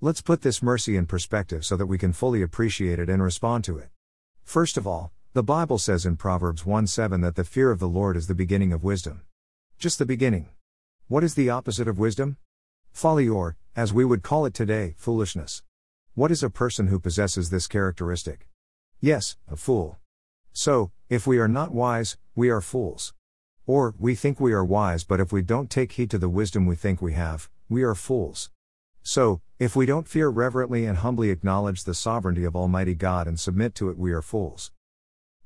Let's put this mercy in perspective so that we can fully appreciate it and respond to it. First of all, the Bible says in Proverbs 1 7 that the fear of the Lord is the beginning of wisdom. Just the beginning. What is the opposite of wisdom? Folly, or, as we would call it today, foolishness. What is a person who possesses this characteristic? Yes, a fool. So, if we are not wise, we are fools. Or, we think we are wise, but if we don't take heed to the wisdom we think we have, we are fools. So, if we don't fear reverently and humbly acknowledge the sovereignty of Almighty God and submit to it, we are fools.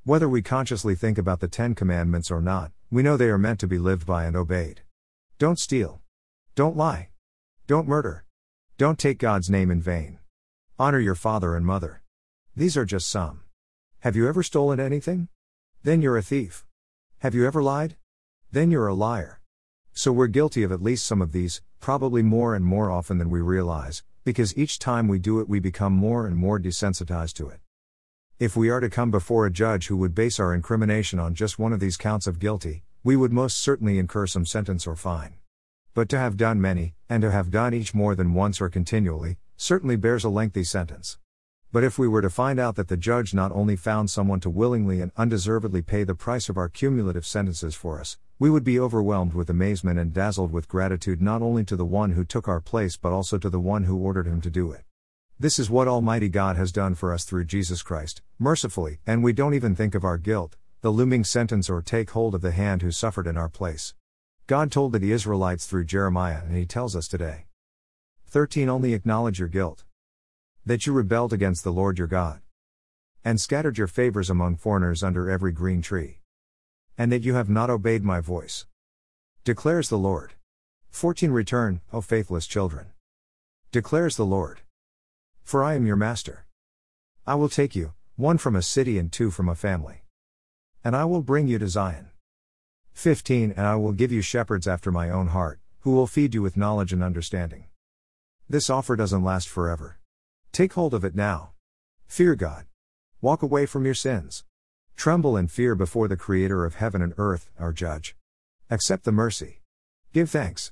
Whether we consciously think about the Ten Commandments or not, we know they are meant to be lived by and obeyed. Don't steal. Don't lie. Don't murder. Don't take God's name in vain. Honor your father and mother. These are just some. Have you ever stolen anything? Then you're a thief. Have you ever lied? Then you're a liar. So we're guilty of at least some of these, probably more and more often than we realize, because each time we do it, we become more and more desensitized to it. If we are to come before a judge who would base our incrimination on just one of these counts of guilty, we would most certainly incur some sentence or fine. But to have done many, and to have done each more than once or continually, certainly bears a lengthy sentence. But if we were to find out that the judge not only found someone to willingly and undeservedly pay the price of our cumulative sentences for us, we would be overwhelmed with amazement and dazzled with gratitude not only to the one who took our place but also to the one who ordered him to do it. This is what Almighty God has done for us through Jesus Christ, mercifully, and we don't even think of our guilt, the looming sentence, or take hold of the hand who suffered in our place. God told the Israelites through Jeremiah, and He tells us today. 13 Only acknowledge your guilt that you rebelled against the Lord your God, and scattered your favors among foreigners under every green tree, and that you have not obeyed my voice, declares the Lord. 14 Return, O faithless children, declares the Lord. For I am your master. I will take you, one from a city and two from a family. And I will bring you to Zion. 15 And I will give you shepherds after my own heart, who will feed you with knowledge and understanding. This offer doesn't last forever. Take hold of it now. Fear God. Walk away from your sins. Tremble and fear before the Creator of heaven and earth, our Judge. Accept the mercy. Give thanks.